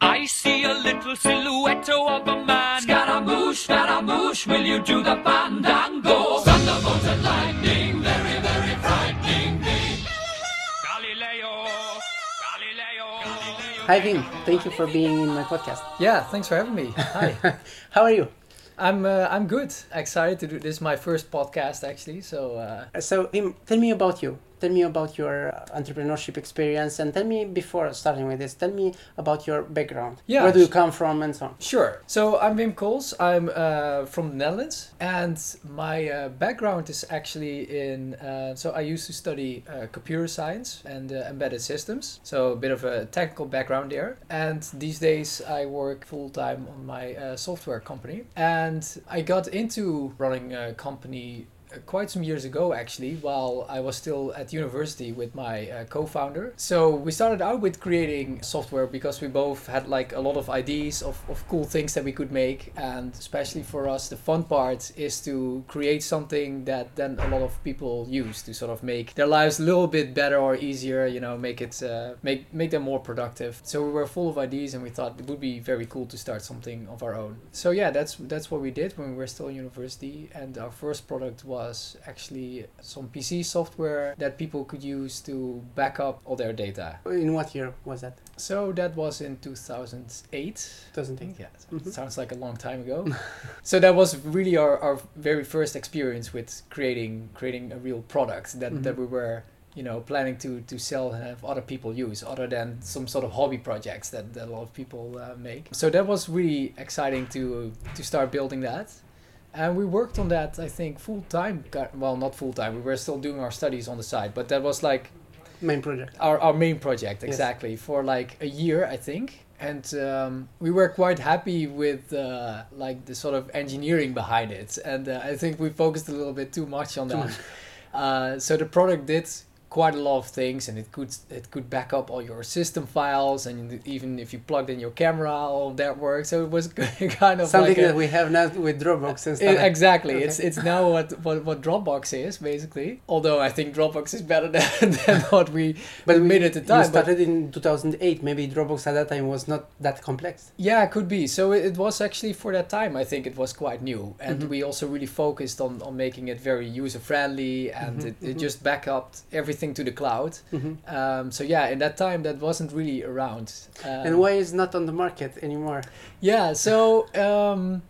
I see a little silhouette of a man. Scaramouche, Scaramouche, will you do the fandango? Thunderbolt and lightning, very, very frightening me. Galileo, Galileo, Galileo. Hi, Wim. Thank you for being in my podcast. Yeah, thanks for having me. Hi. How are you? I'm uh, I'm good. Excited to do this. Is my first podcast actually. So uh, So, Wim, tell me about you. Tell me about your entrepreneurship experience, and tell me before starting with this. Tell me about your background. Yeah, Where do you come from, and so on. sure. So I'm Wim Cools. I'm uh, from the Netherlands, and my uh, background is actually in. Uh, so I used to study uh, computer science and uh, embedded systems. So a bit of a technical background there. And these days I work full time on my uh, software company, and I got into running a company quite some years ago actually while i was still at university with my uh, co-founder. So we started out with creating software because we both had like a lot of ideas of, of cool things that we could make. And especially for us the fun part is to create something that then a lot of people use to sort of make their lives a little bit better or easier you know make it uh, make make them more productive. So we were full of ideas and we thought it would be very cool to start something of our own. So yeah that's that's what we did when we were still in university. And our first product was actually some pc software that people could use to back up all their data In what year was that? so that was in 2008 2008. yeah, Mhm. sounds like a long time ago. so that was really our, our very first experience with creating creating a real product that, that Mhm. we were you know planning to to sell and have other people use other than some sort of hobby projects that, that a lot of people uh, make. So that was really exciting to to start building that. And we worked on that, I think, full time. Well, not full time. We were still doing our studies on the side, but that was like Main project. our, our main project Yes. exactly for like a year i think and um, we were quite happy with uh, like the sort of engineering behind it and uh, i think we focused a little bit too much on that uh, so the product did quite a lot of things and it could it could back up all your system files and even if you plugged in your camera all that worked so it was kind of Something like a- that we have now with Dropbox and stuff. exactly. Okay. It's it's now what, what what Dropbox is basically. Although I think Dropbox is better than, than what we but we made at the You time. But started in 2008. Maybe Dropbox at that time was not that complex. yeah, it could be. So it, it was actually for that time. I think it was quite new, and Mhm. we also really focused on on making it very user friendly, and Mhm, it, it mhm. just backed up everything to the cloud. Mhm. Um, so yeah, in that time that wasn't really around. Um, and why is not on the market anymore? Yeah, so um,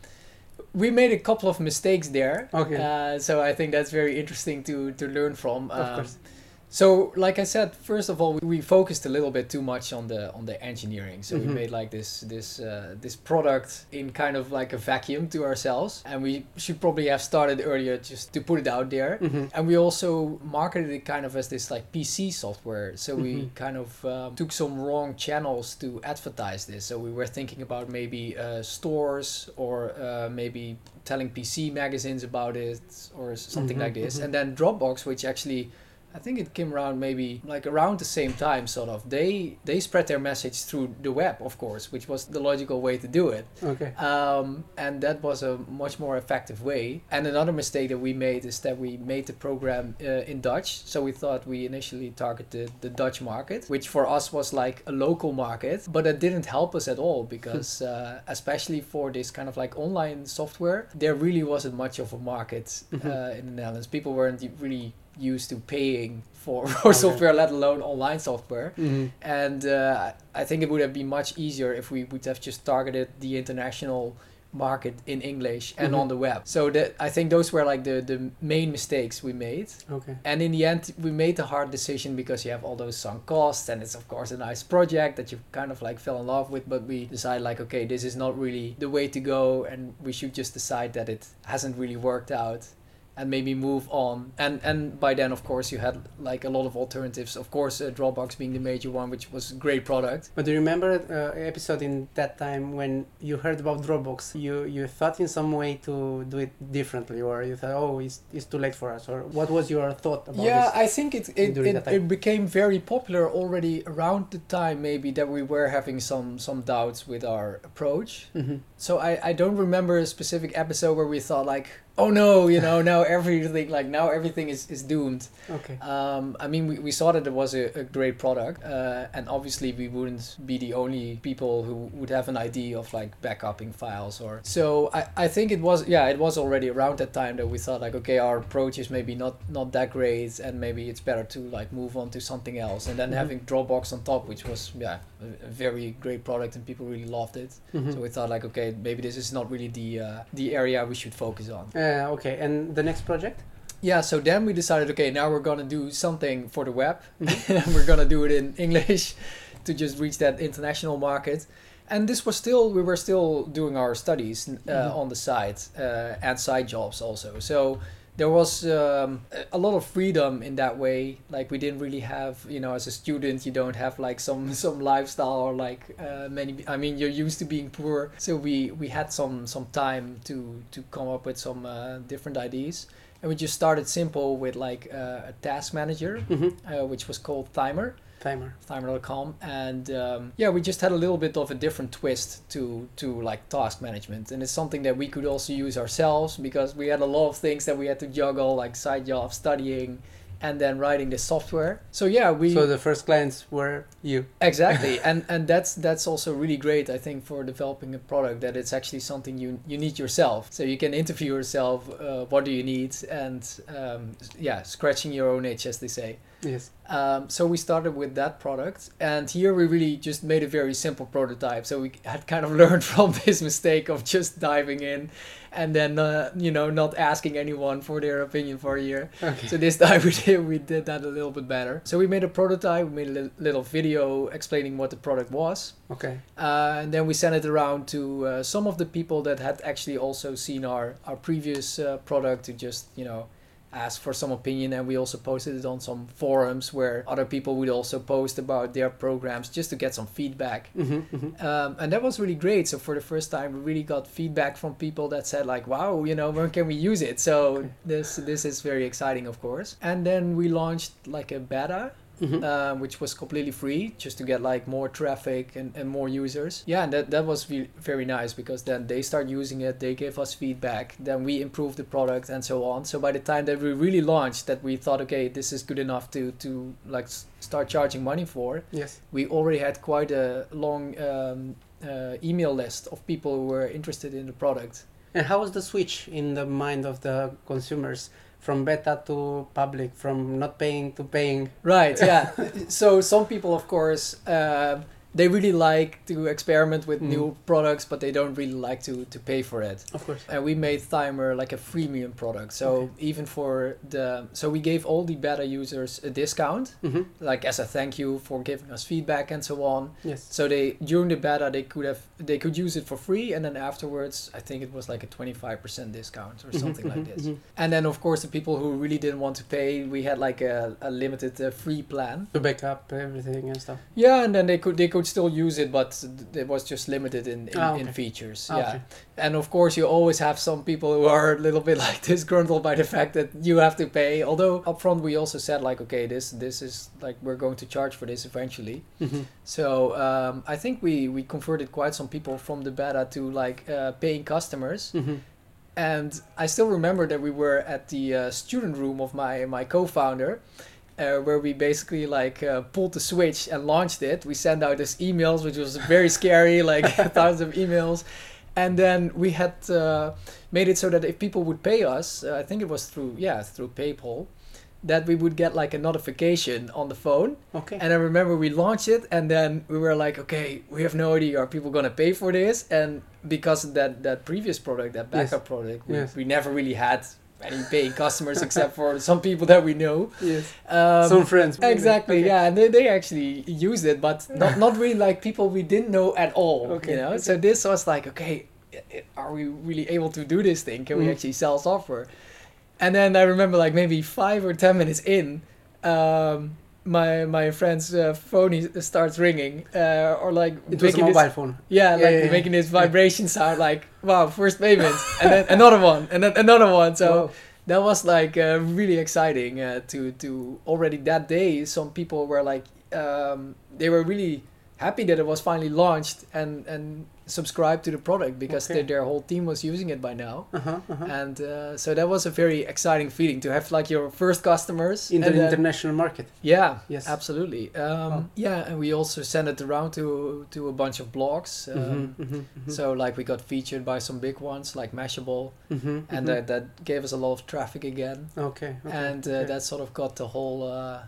we made a couple of mistakes there. Okay. Uh, so I think that's very interesting to to learn from. Of Um, course. So, like I said, first of all, we- we focused a little bit too much on the on the engineering. So Mhm. we made like this this uh, this product in kind of like a vacuum to ourselves, and we should probably have started earlier just to put it out there. Mhm. And we also marketed it kind of as this like PC software. So we Mhm. kind of um, took some wrong channels to advertise this. So we were thinking about maybe uh, stores or uh, maybe telling PC magazines about it or something Mhm, like this. mhm. And then Dropbox, which actually I think it came around maybe like around the same time, sort of. They they spread their message through the web, of course, which was the logical way to do it. Okay. Um, and that was a much more effective way. And another mistake that we made is that we made the program uh, in Dutch. So we thought we initially targeted the Dutch market, which for us was like a local market, but it didn't help us at all because, uh, especially for this kind of like online software, there really wasn't much of a market Mhm. uh, in the Netherlands. People weren't really used to paying for, Okay. software, let alone online software. Mhm. And uh, I think it would have been much easier if we would have just targeted the international market in English and Mhm. on the web. So that I think those were like the, the main mistakes we made. Okay. And in the end, we made the hard decision because you have all those sunk costs, and it's of course a nice project that you kind of like fell in love with. But we decided like, okay, this is not really the way to go, and we should just decide that it hasn't really worked out, and maybe move on. And and by then, of course, you had like a lot of alternatives. Of course, uh, Dropbox being the major one, which was a great product. But do you remember uh, episode in that time when you heard about Dropbox? You you thought in some way to do it differently, or you thought, oh, it's, it's too late for us, or what was your thought about yeah, this? I think it it, it, it became very popular already around the time maybe that we were having some some doubts with our approach. Mhm. So I, I don't remember a specific episode where we thought like, oh no, you know, now everything like now everything is, is doomed. Okay. Um, I mean, we, we saw that it was a, a great product, uh, and obviously we wouldn't be the only people who would have an idea of like backupping files or. So I, I think it was yeah it was already around that time that we thought like okay our approach is maybe not not that great and maybe it's better to like move on to something else and then Mhm. having Dropbox on top which was yeah a, a very great product and people really loved it. Mhm. So we thought like okay maybe this is not really the uh, the area we should focus on. Uh, okay, and the next project? Yeah, so then we decided, okay, now we're gonna do something for the web, Mhm. and we're gonna do it in English to just reach that international market. And this was still, we were still doing our studies uh, Mhm. on the side uh, and side jobs also. So there was um, a- lot of freedom in that way. Like we didn't really have, you know, as a student, you don't have like some some lifestyle or like uh, many. I mean, you're used to being poor, so we we had some some time to to come up with some uh, different ideas and we just started simple with like uh, a task manager Mm-hmm. uh, which was called Thymer Thymer. Thymer.com and um, yeah we just had a little bit of a different twist to to like task management. And it's something that we could also use ourselves because we had a lot of things that we had to juggle like side jobs studying and then writing the software. So yeah we So the first clients were you. exactly. And and that's that's also really great i think for developing a product that it's actually something you you need yourself. So you can interview yourself uh, what do you need? And um, yeah scratching your own itch as they say Yes. um, so we started with that product and here we really just made a very simple prototype so we had kind of learned from this mistake of just diving in and then uh, you know not asking anyone for their opinion for a year Okay. so this time we did we did that a little bit better. So we made a prototype, we made a li- little video explaining what the product was, Okay. uh, and then we sent it around to uh, some of the people that had actually also seen our our previous uh, product to just you know ask for some opinion and we also posted it on some forums where other people would also post about their programs just to get some feedback Mm-hmm. hmm um, and that was really great. So for the first time, we really got feedback from people that said like, "Wow, you know, when can we use it?" So Okay. this this is very exciting, of course. And then we launched like a beta, hmm um, which was completely free, just to get like more traffic and, and more users. Yeah, and that that was re- very nice because then they start using it, they give us feedback, then we improve the product and so on. So by the time that we really launched, that we thought, okay, this is good enough to to like s- start charging money for Yes. we already had quite a long um, uh, email list of people who were interested in the product. And how was the switch in the mind of the consumers from beta to public, from not paying to paying? Right. Yeah. so some people, of course, um they really like to experiment with Mm. new products, but they don't really like to to pay for it. Of course. And we made Thymer like a freemium product. So Okay. even for the so we gave all the beta users a discount, hmm like as a thank you for giving us feedback and so on. Yes. So they during the beta they could have they could use it for free and then afterwards I think it was like a 25% discount or Mhm, something like mhm, this. mhm. And then of course the people who really didn't want to pay we had like a, a limited uh, free plan. To back up everything and stuff. Yeah, and then they could they could still use it but it was just limited in in, Ah, in features. Ah, yeah. And of course you always have some people who are a little bit like disgruntled by the fact that you have to pay. Although upfront we also said like okay this this is like we're going to charge for this eventually. Mhm. So um, I think we we converted quite some people from the beta to like uh, paying customers, Mhm. and I still remember that we were at the uh, student room of my my co-founder. Uh, where we basically like uh, pulled the switch and launched it. We sent out these emails, which was very scary, like thousands of emails, and then we had uh, made it so that if people would pay us, uh, I think it was through yeah through PayPal, that we would get like a notification on the phone Okay. and I remember we launched it, and then we were like, okay, we have no idea are people gonna pay for this? And because of that that previous product, that Yes. backup product, we, Yes. we never really had any paying customers except for some people that we know. yes. Um, Some friends. Exactly, Okay. yeah, and they, they actually used it, but not not really like people we didn't know at all. Okay, You know, okay. so this was like, okay, are we really able to do this thing? Can we Mm. actually sell software? And then I remember like maybe five or ten minutes in, um, my my friend's uh, phone starts ringing, uh, or like It was a making this- mobile phone. yeah, Yeah, like yeah, yeah. making this vibration sound, like wow, first payment, and then another one, and then another one. So Wow. that was like uh, really exciting uh, to to already that day. Some people were like um, they were really happy that it was finally launched and and subscribed to the product because Okay. their, their whole team was using it by now. Uh-huh, uh-huh. And uh, so that was a very exciting feeling to have like your first customers In the then- international market. yeah, Yes. absolutely. Um, Wow. Yeah, and we also sent it around to to a bunch of blogs. Um, Mhm, mhm, mhm. So like we got featured by some big ones like Mashable, Mhm, and mhm. that that gave us a lot of traffic again, Okay. okay, and uh, okay. that sort of got the whole uh,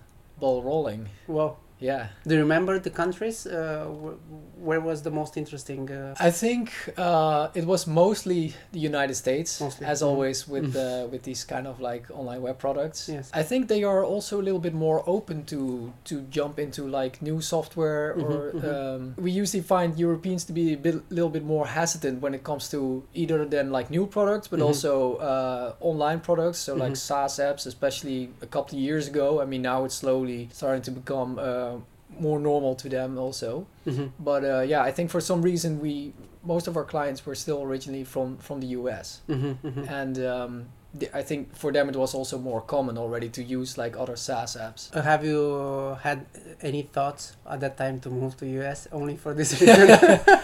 ball rolling. Well, Yeah, do you remember the countries? Uh, wh- where was the most interesting? Uh, I think uh, it was mostly the United States, Mostly, as always with Mhm. uh, with these kind of like online web products. Yes. I think they are also a little bit more open to to jump into like new software, Mhm, or mhm. um, we usually find Europeans to be a bit, little bit more hesitant when it comes to either than like new products, but Mhm. also uh, online products. So like. SaaS apps, especially a couple of years ago. I mean, now it's slowly starting to become. Uh, more normal to them also mhm. but uh, yeah i think for some reason we most of our clients were still originally from from the us Mhm, mhm. and um, th- i think for them it was also more common already to use like other saas apps Uh, have you had any thoughts at that time to move to US only for this reason?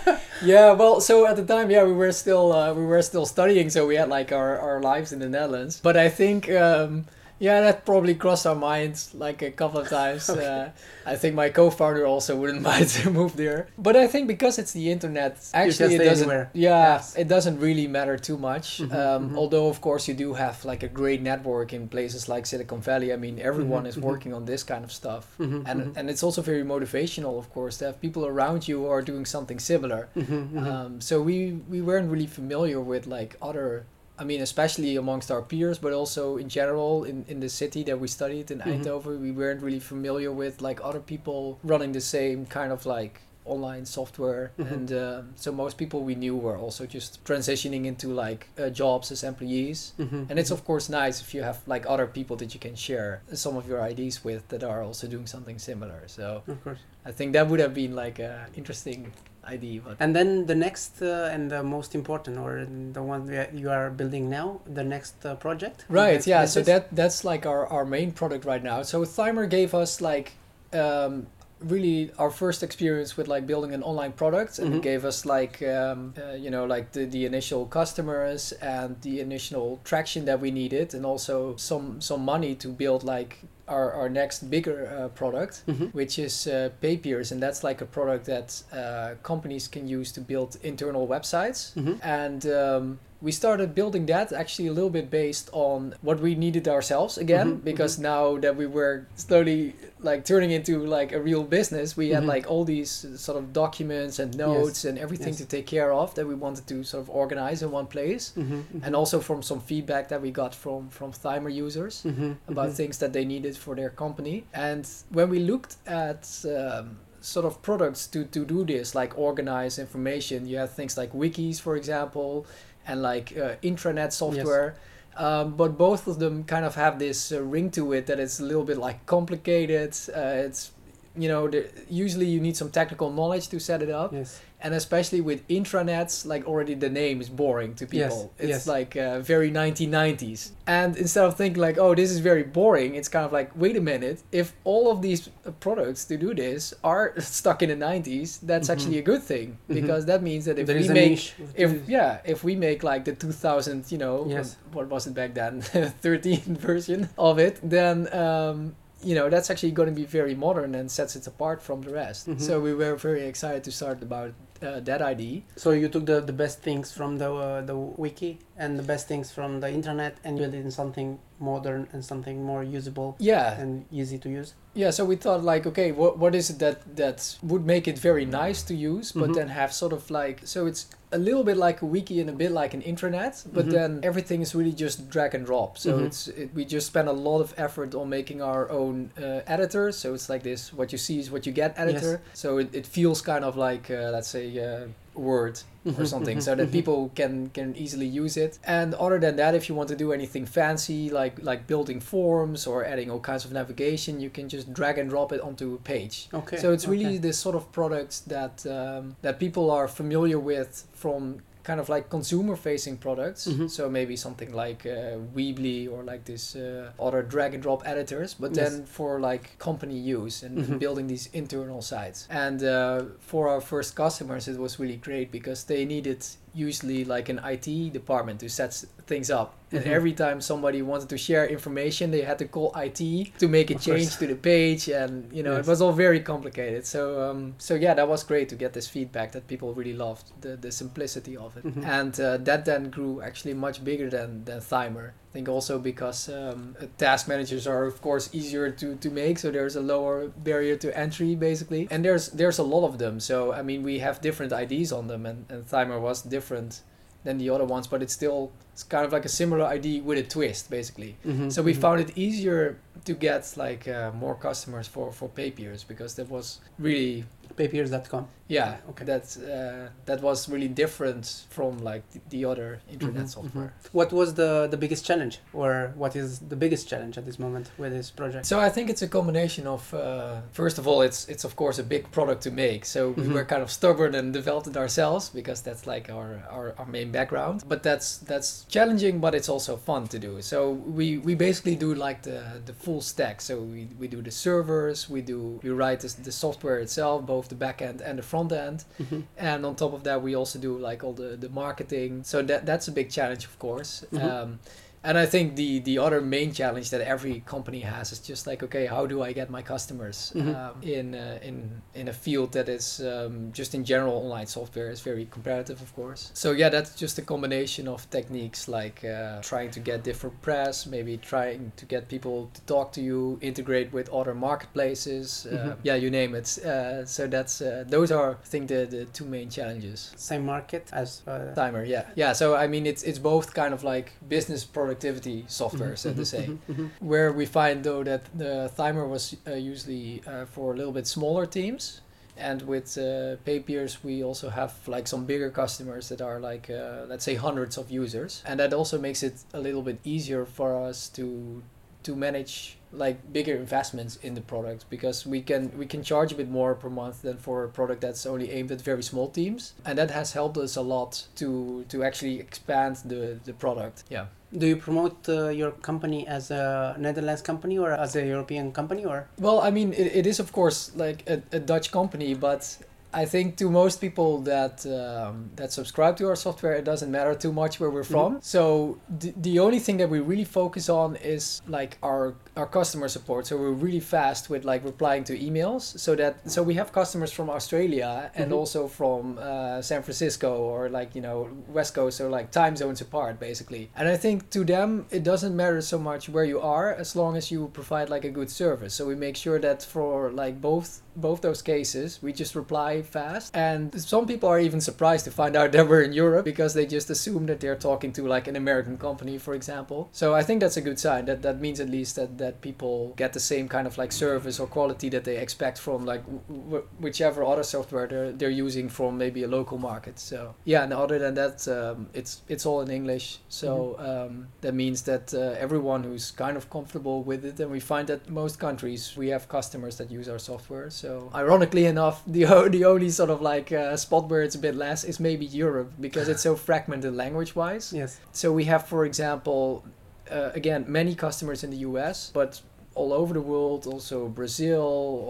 yeah well so at the time yeah we were still uh, we were still studying so we had like our, our lives in the netherlands but i think um, yeah that probably crossed our minds like a couple of times uh, i think my co-founder also wouldn't mind to move there but i think because it's the internet actually it doesn't anywhere. yeah Yes. it doesn't really matter too much Mhm, um, mhm. although of course you do have like a great network in places like silicon valley i mean everyone Mhm, is mhm. working on this kind of stuff Mhm, and mhm. and it's also very motivational of course to have people around you who are doing something similar um, so we we weren't really familiar with like other I mean, especially amongst our peers, but also in general in, in the city that we studied in Mhm. Eindhoven, we weren't really familiar with like other people running the same kind of like online software. Mhm. And um, so most people we knew were also just transitioning into like uh, jobs as employees. Mhm, And it's of course nice if you have like other people that you can share some of your ideas with that are also doing something similar. So of course. I think that would have been like a interesting idea. But And then the next uh, and the most important, or the one that you are building now, the next uh, project. right, yeah. So that that's like our our main product right now. So Thymer gave us like. Um, really our first experience with like building an online product and Mhm. it gave us like um, uh, you know like the, the initial customers and the initial traction that we needed and also some some money to build like our, our next bigger uh, product Mhm. which is uh, Papyrs, and that's like a product that uh, companies can use to build internal websites. Mhm. And um, we started building that actually a little bit based on what we needed ourselves again, Mhm, because now that we were slowly like turning into like a real business, we had Mhm. like all these sort of documents and notes and everything Yes. to take care of that we wanted to sort of organize in one place. Mhm, mhm. And also from some feedback that we got from from Thymer users about things that they needed for their company. And when we looked at um, sort of products to, to do this, like organize information, you have things like wikis, for example, and like uh, intranet software. Um, but both of them kind of have this uh, ring to it that it's a little bit like complicated. Uh, it's you know, the, usually you need some technical knowledge to set it up Yes. and especially with intranets like already the name is boring to people Yes, it's yes. like uh, very 1990s and instead of thinking like oh this is very boring it's kind of like wait a minute if all of these uh, products to do this are stuck in the 90s that's Mhm. actually a good thing Mhm. because that means that if There we make if yeah if we make like the 2000 you know Yes. what, what was it back then 13 version of it then um you know that's actually going to be very modern and sets it apart from the rest Mhm. so we were very excited to start about uh, that idea So you took the, the best things from the uh, the wiki and the best things from the intranet and built it in something modern and something more usable yeah and easy to use. yeah so we thought like okay what, what is it that that would make it very nice to use but Mhm. then have sort of like so it's a little bit like a wiki and a bit like an intranet but Mhm. then everything is really just drag and drop so Mhm. it's it, we just spend a lot of effort on making our own uh, editor so it's like this what you see is what you get editor so it, it feels kind of like uh, let's say uh, word or Mhm, something so that mhm. people can can easily use it and other than that if you want to do anything fancy like like building forms or adding all kinds of navigation you can just drag and drop it onto a page Okay. so it's really okay. this sort of product that um, that people are familiar with from kind of like consumer facing products. Mhm. So maybe something like uh, Weebly or like this uh, other drag and drop editors, but Yes. then for like company use and Mhm. building these internal sites. And uh, for our first customers, it was really great because they needed usually like an IT department to set things up. And Mhm. every time somebody wanted to share information, they had to call IT to make a Of change course. to the page, and you know Yes. it was all very complicated. So um, so yeah, that was great to get this feedback that people really loved the the simplicity of it, Mhm. and uh, that then grew actually much bigger than than Thymer. I think also because um, task managers are of course easier to, to make, so there's a lower barrier to entry basically, and there's there's a lot of them. So I mean we have different IDs on them, and, and Thymer was different than the other ones, but it's still it's kind of like a similar ID with a twist basically. Mhm, So we mhm. found it easier to get like uh, more customers for for Papyrs because that was really Papyrs.com. yeah Okay. that uh, that was really different from like the, the other intranet Mhm, software. mhm. What was the the biggest challenge, or what is the biggest challenge at this moment with this project? So I think it's a combination of uh, first of all it's it's of course a big product to make. So we Mhm. were kind of stubborn and developed it ourselves because that's like our, our, our main background. But that's that's challenging, but it's also fun to do. So we, we basically do like the the full stack. So we, we do the servers, we do we write the, the software itself, both the back end and the front end. Mhm. And on top of that, we also do like all the, the marketing. So that that's a big challenge, of course. Mhm. Um, and I think the the other main challenge that every company has is just like, okay, how do I get my customers Mhm. um, in uh, in in a field that is um, just in general online software is very competitive, of course. So yeah, that's just a combination of techniques like uh, trying to get different press, maybe trying to get people to talk to you, integrate with other marketplaces. Uh, Mhm. Yeah, you name it. Uh, so that's uh, those are I think the the two main challenges. Same market as. Uh, Thymer, yeah, yeah. So I mean, it's it's both kind of like business productivity software, mhm, so to mhm, say. mhm, mhm. Where we find though that the Thymer was uh, usually uh, for a little bit smaller teams, and with uh, Papyrs we also have like some bigger customers that are like uh, let's say hundreds of users, and that also makes it a little bit easier for us to to manage like bigger investments in the product because we can we can charge a bit more per month than for a product that's only aimed at very small teams and that has helped us a lot to to actually expand the the product yeah Do you promote uh, your company as a Netherlands company or as a European company or? Well, I mean, it, it is of course like a, a Dutch company, but I think to most people that um, that subscribe to our software, it doesn't matter too much where we're from. So the, the only thing that we really focus on is like our our customer support. So we're really fast with like replying to emails. So that so we have customers from Australia and Mhm. also from uh, San Francisco or like you know West Coast or like time zones apart basically. And I think to them it doesn't matter so much where you are as long as you provide like a good service. So we make sure that for like both both those cases we just reply fast. And some people are even surprised to find out that we're in Europe because they just assume that they're talking to like an American company, for example. So I think that's a good sign. That that means at least that that people get the same kind of like service or quality that they expect from like w- w- whichever other software they're, they're using from maybe a local market. So yeah, and other than that, um, it's it's all in English. So um, that means that uh, everyone who's kind of comfortable with it, and we find that most countries we have customers that use our software. So ironically enough, the o- the only sort of like uh, spot where it's a bit less is maybe Europe because it's so fragmented language wise. Yes. So we have, for example, uh, again, many customers in the US, but all over the world, also Brazil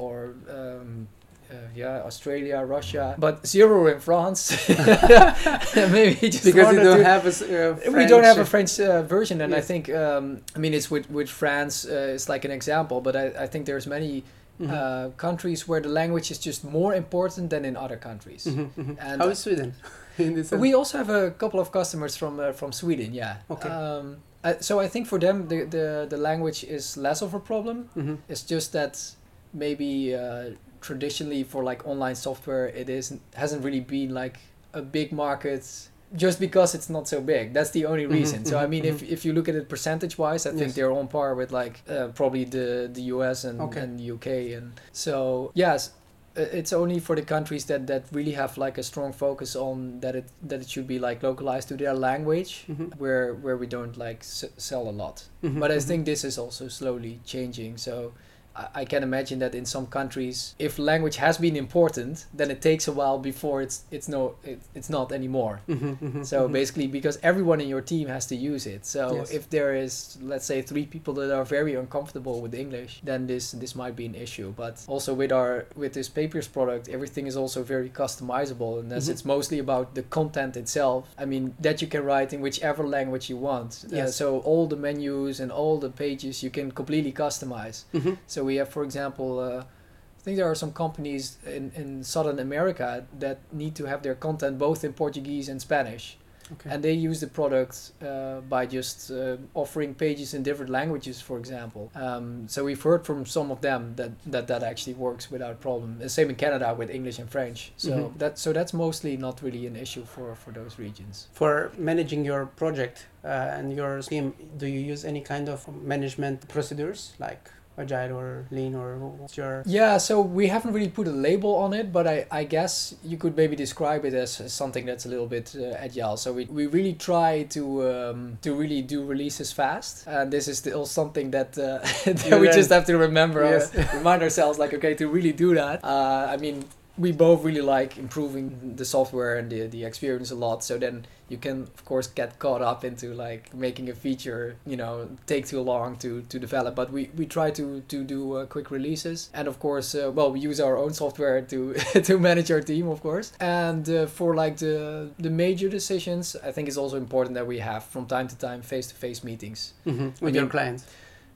or um, uh, yeah, Australia, Russia, but zero in France. Maybe just Because you don't have a. uh, we don't have a French- French uh, version, and I think um, I mean it's with with France. Uh, it's like an example, but I, I think there's many Mhm. uh, countries where the language is just more important than in other countries. Mhm, mhm. and- How is Sweden? in this? We also have a couple of customers from uh, from Sweden, yeah. Okay. Um, uh, so I think for them the, the the language is less of a problem. Mhm. It's just that maybe uh, traditionally for like online software it isn't hasn't really been like a big market just because it's not so big. That's the only Mhm, reason. So I mhm, mean, if, if you look at it percentage wise, I think they're on par with like uh, probably the the US and, Okay. and UK and so yes. It's only for the countries that, that really have like a strong focus on that it that it should be like localized to their language, Mhm. where where we don't like s- sell a lot Mhm, but I think this is also slowly changing. So I, can imagine that in some countries, if language has been important, then it takes a while before it's it's no it, it's not anymore. Mhm, mhm, So mhm. basically, because everyone in your team has to use it. So Yes. if there is, let's say, three people that are very uncomfortable with English, then this this might be an issue. But also with our with this Papyrs product, everything is also very customizable, and as it's mostly about the content itself. I mean that you can write in whichever language you want. Uh, so all the menus and all the pages you can completely customize. So we have, for example, uh, I think there are some companies in, in Southern America that need to have their content both in Portuguese and Spanish. Okay. And they use the product uh, by just uh, offering pages in different languages, for example. Um, so we've heard from some of them that, that that actually works without problem. The same in Canada with English and French. So Mhm. that so that's mostly not really an issue for, for those regions. For managing your project uh, and your team, do you use any kind of management procedures like agile or lean or what's your? Yeah, so we haven't really put a label on it, but I, I guess you could maybe describe it as, something that's a little bit uh, agile. So we, we really try to um, to really do releases fast, and this is still something that uh, that we just have to remember, Yes. remind ourselves like okay to really do that. Uh, I mean. We both really like improving the software and the, the experience a lot. So then you can of course get caught up into like making a feature you know take too long to to develop but we we try to to do uh, quick releases and of course uh, well we use our own software to to manage our team of course and uh, for like the the major decisions i think it's also important that we have from time to time face-to-face meetings Mhm, With I your mean, clients.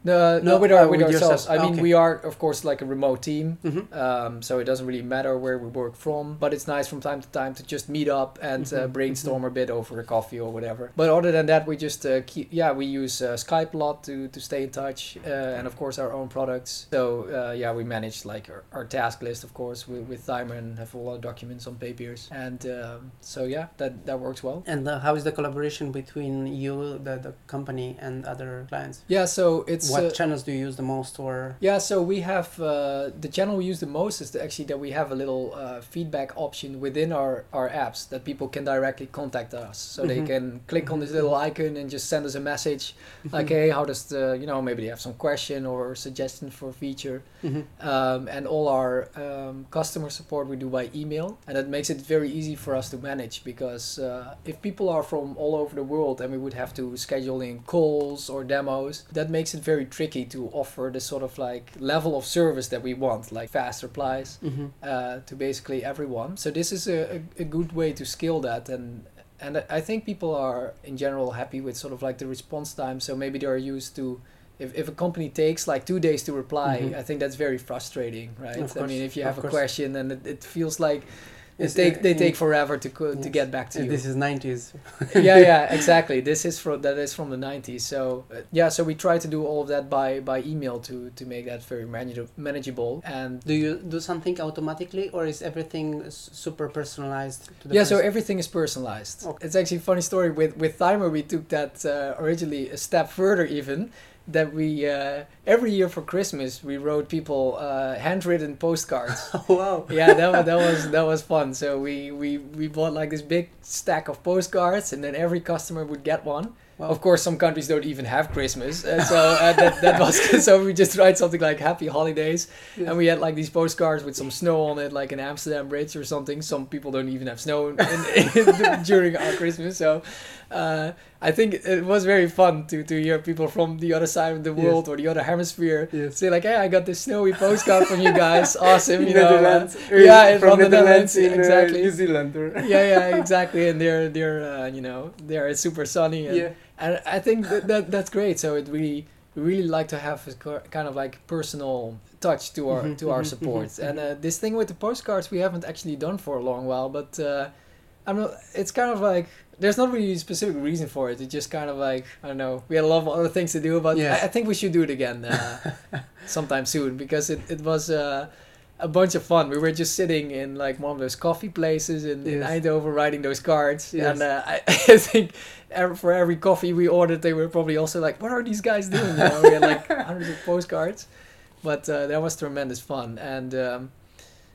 No, no, No, with, our, uh, with, with ourselves. yourself. I mean, Okay. we are, of course, like a remote team, Mhm. um, so it doesn't really matter where we work from. But it's nice from time to time to just meet up and uh, Mhm, brainstorm a bit over a coffee or whatever. But other than that, we just uh, keep. Yeah, we use uh, Skype a lot to to stay in touch, uh, and of course our own products. So uh, yeah, we manage like our, our task list, of course, with, with Thymer and have all our documents on Papyrs. And um, so yeah, that that works well. And uh, how is the collaboration between you, the, the company, and other clients? Yeah, so it's what uh, channels do you use the most, or Yeah, so we have uh, the channel we use the most is the, actually that we have a little uh, feedback option within our, our apps that people can directly contact us. So they Mhm. can click on this little icon and just send us a message like, hey, how does the, you know, maybe they have some question or suggestion for a feature. Mhm. Um, and all our um, customer support we do by email. And that makes it very easy for us to manage because uh, if people are from all over the world and we would have to schedule in calls or demos, that makes it very tricky to offer the sort of like level of service that we want, like fast replies Mhm. uh, to basically everyone. So this is a, a, a good way to scale that and and I- think people are in general happy with sort of like the response time. So maybe they're used to if, if a company takes like two days to reply, Mhm. I think that's very frustrating, right? I mean, if you have a question and it, it feels like It's, take, they in- take forever to co- to get back to you. This is 90s. yeah, yeah, exactly. This is from that is from the 90s. So uh, yeah, so we try to do all of that by by email to to make that very manage- manageable and Do you do something automatically, or is everything super personalized to the yeah, so everything is personalized. Okay. It's actually a funny story with with Thymer. We took that uh, originally a step further, even that we uh, every year for Christmas we wrote people uh, handwritten postcards. wow. yeah, that was, that was that was fun. So we, we we bought like this big stack of postcards, and then every customer would get one. Wow. Of course, some countries don't even have Christmas, uh, so uh, that, that was so we just write something like Happy Holidays, and we had like these postcards with some snow on it, like an Amsterdam Bridge or something. Some people don't even have snow in, in, during our Christmas, so uh, I think it was very fun to, to hear people from the other side of the Yes. world or the other hemisphere Yes. say like, "Hey, I got this snowy postcard from you guys, awesome!" You know, uh, Netherlands. yeah, from, from the Netherlands, Netherlands, in uh, exactly. New Zealand. Yeah, yeah, exactly. And they're they're uh, you know they're super sunny and yeah. and I think that, that that's great. So it really we really like to have a kind of like personal touch to our Mhm, to our mhm, support. mhm, And uh, this thing with the postcards we haven't actually done for a long while, but uh, I'm not. It's kind of like there's not really a specific reason for it. It's just kind of like I don't know. We had a lot of other things to do, but Yeah. I, I think we should do it again uh, sometime soon because it it was. Uh, a bunch of fun. We were just sitting in like one of those coffee places in, in Yes. Eindhoven writing those cards. Yes. And uh, I, I think for every coffee we ordered, they were probably also like, "What are these guys doing?" You know, we had like hundreds of postcards, but uh, that was tremendous fun. And um,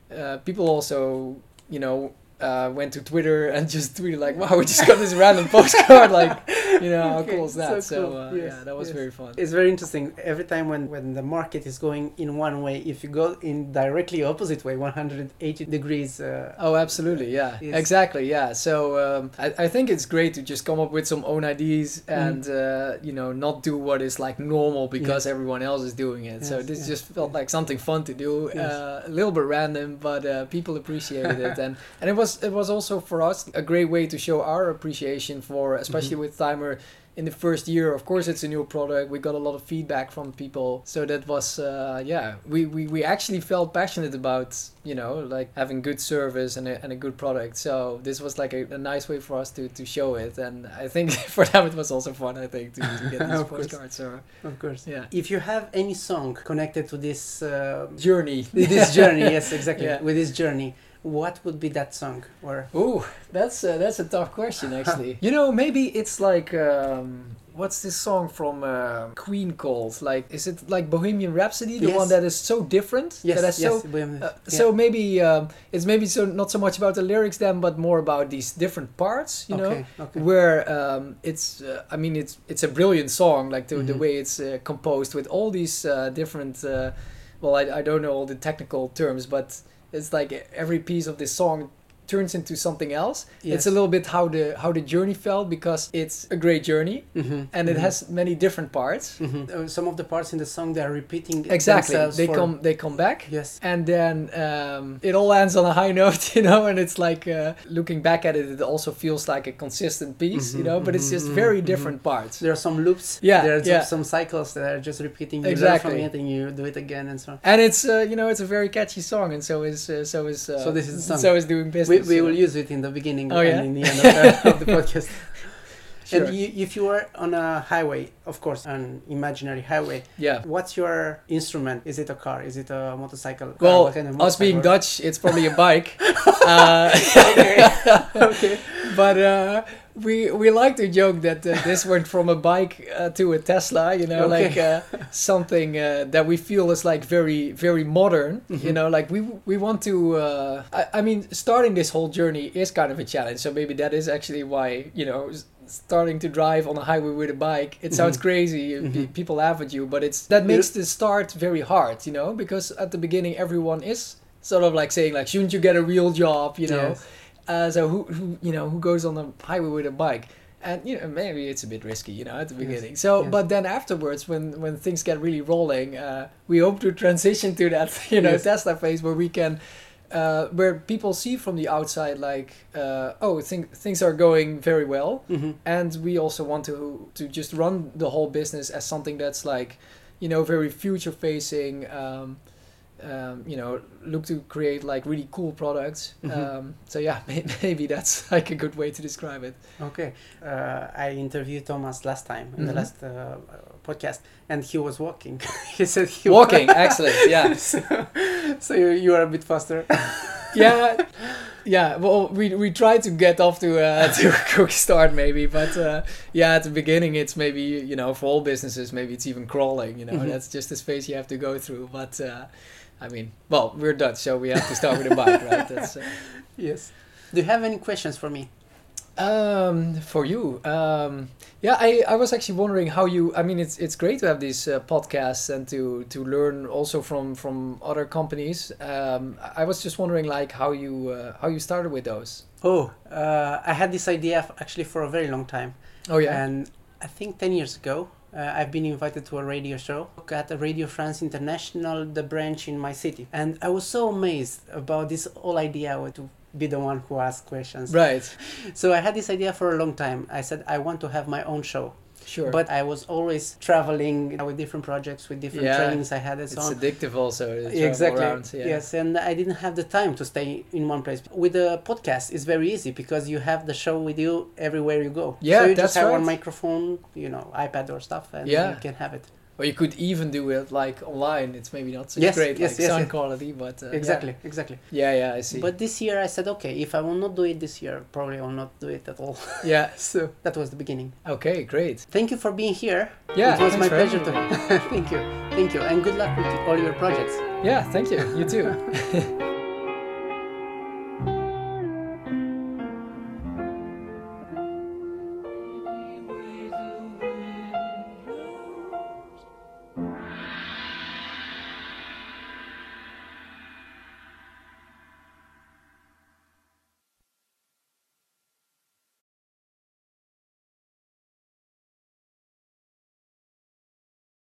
uh, people also, you know, uh, went to Twitter and just tweeted like, "Wow, we just got this random postcard!" Like, you know how Okay, cool is that? so So, cool. uh, Yes, yeah, that was yes. very fun. It's very interesting. Every time when, when the market is going in one way, if you go in directly opposite way, 180 degrees. Uh, Oh, absolutely, yeah, Yes. exactly, yeah. So um, I, I think it's great to just come up with some own ideas Mm. and uh, you know not do what is like normal because everyone else is doing it. so this yes, just felt yes. like something fun to do, Yes. uh, a little bit random, but uh, people appreciated it, and and it was it was also for us a great way to show our appreciation for, especially Mhm. with Thymer. In the first year, of course, it's a new product. We got a lot of feedback from people, so that was, uh, yeah, we, we, we actually felt passionate about, you know, like having good service and a, and a good product. So this was like a, a nice way for us to, to show it, and I think for them it was also fun. I think to, to get these Of course. postcards. So of course. yeah, If you have any song connected to this uh, journey. this journey, yes, exactly, Yeah. with this journey, what would be that song? Or Ooh, that's uh, that's a tough question actually. you know, maybe it's like um, what's this song from uh, Queen called? Like, is it like Bohemian Rhapsody, the Yes. one that is so different? yes, that is yes, so. Bohemian- Uh, yeah. So maybe um, it's maybe so not so much about the lyrics then, but more about these different parts. You know, okay, okay. where um, it's uh, i mean it's it's a brilliant song like the, the Mhm. way it's uh, composed with all these uh, different uh, well I, I don't know all the technical terms but it's like every piece of this song turns into something else Yes. it's a little bit how the how the journey felt because it's a great journey Mhm, and it mhm, has many different parts mhm. Uh, some of the parts in the song they are repeating exactly they for- come they come back Yes. and then um, it all ends on a high note, you know, and it's like uh, looking back at it, it also feels like a consistent piece, you Mhm, know, but it's just mhm, very mhm. different parts. There are some loops. Yeah, There are yeah. some cycles that are just repeating. You Exactly. learn from it and you do it again and so on. And it's uh, you know it's a very catchy song, and so is uh, so is uh, So this is so is doing We, business. we will use it in the beginning Oh, yeah? and in the end of the, of the podcast. Sure. And you, if you are on a highway, of course, an imaginary highway, yeah. what's your instrument? Is it a car? Is it a motorcycle? Car? Well, What kind of us being? Dutch, it's probably a bike. uh, okay. but uh, we we like to joke that uh, this went from a bike uh, to a Tesla. You know, Okay. like uh, something uh, that we feel is like very very modern. You Mhm. know, like we we want to. Uh, I, I mean, starting this whole journey is kind of a challenge. So maybe that is actually why you know. Starting to drive on a highway with a bike, it sounds Mhm. crazy. Mhm. People laugh at you, but it's that makes the start very hard, you know, because at the beginning everyone is sort of like saying like, shouldn't you get a real job, you know? Yes. Uh, so who, who you know who goes on a highway with a bike and you know maybe it's a bit risky you know at the Yes, beginning so yes. but then afterwards when when things get really rolling uh, we hope to transition to that you know Yes. tesla phase where we can uh, where people see from the outside like uh, oh think, things are going very well. Hmm and we also want to to just run the whole business as something that's like you know very future facing um, um, you know look to create like really cool products Mhm. um, so yeah may- maybe that's like a good way to describe it Okay. Uh, I interviewed Thomas last time in the Mhm. last uh, podcast, and he was walking. he said he was walking excellent yeah so so you, you are a bit faster. Yeah yeah well we we try to get off to uh, to a quick start maybe but uh, yeah at the beginning it's maybe you know for all businesses maybe it's even crawling you know Mhm. that's just the space you have to go through but uh, I mean well we're Dutch so we have to start with a bike right that's uh, yes. Do you have any questions for me? Um, for you, um, yeah, I, I was actually wondering how you. I mean, it's it's great to have these uh, podcasts and to to learn also from from other companies. Um, I was just wondering like how you uh, how you started with those. Oh, uh, I had this idea f- actually for a very long time. Oh yeah, And I think 10 years ago, uh, I've been invited to a radio show at Radio France International, the branch in my city. And I was so amazed about this whole idea to be the one who asks questions. right, So I had this idea for a long time. I said, I want to have my own show. sure. But I was always traveling you know, with different projects, with different Yeah. trainings I had and so it's on. addictive also. Exactly. Around, yeah. Yes, and I didn't have the time to stay in one place. With the podcast, it's very easy because you have the show with you everywhere you go. Yeah, so you that's just have one microphone, you know, iPad or stuff, and Yeah. you can have it. Or you could even do it like online. It's maybe not such Yes, great yes, like yes, sound yes. quality, but uh, yeah. exactly, exactly. Yeah, yeah, I see. But this year I said, okay, if I will not do it this year, probably I will not do it at all. yeah. so that was the beginning. Okay, great. Thank you for being here. Yeah, it was my pleasure to. thank you, thank you, and good luck with all your projects. Yeah, thank you. You too.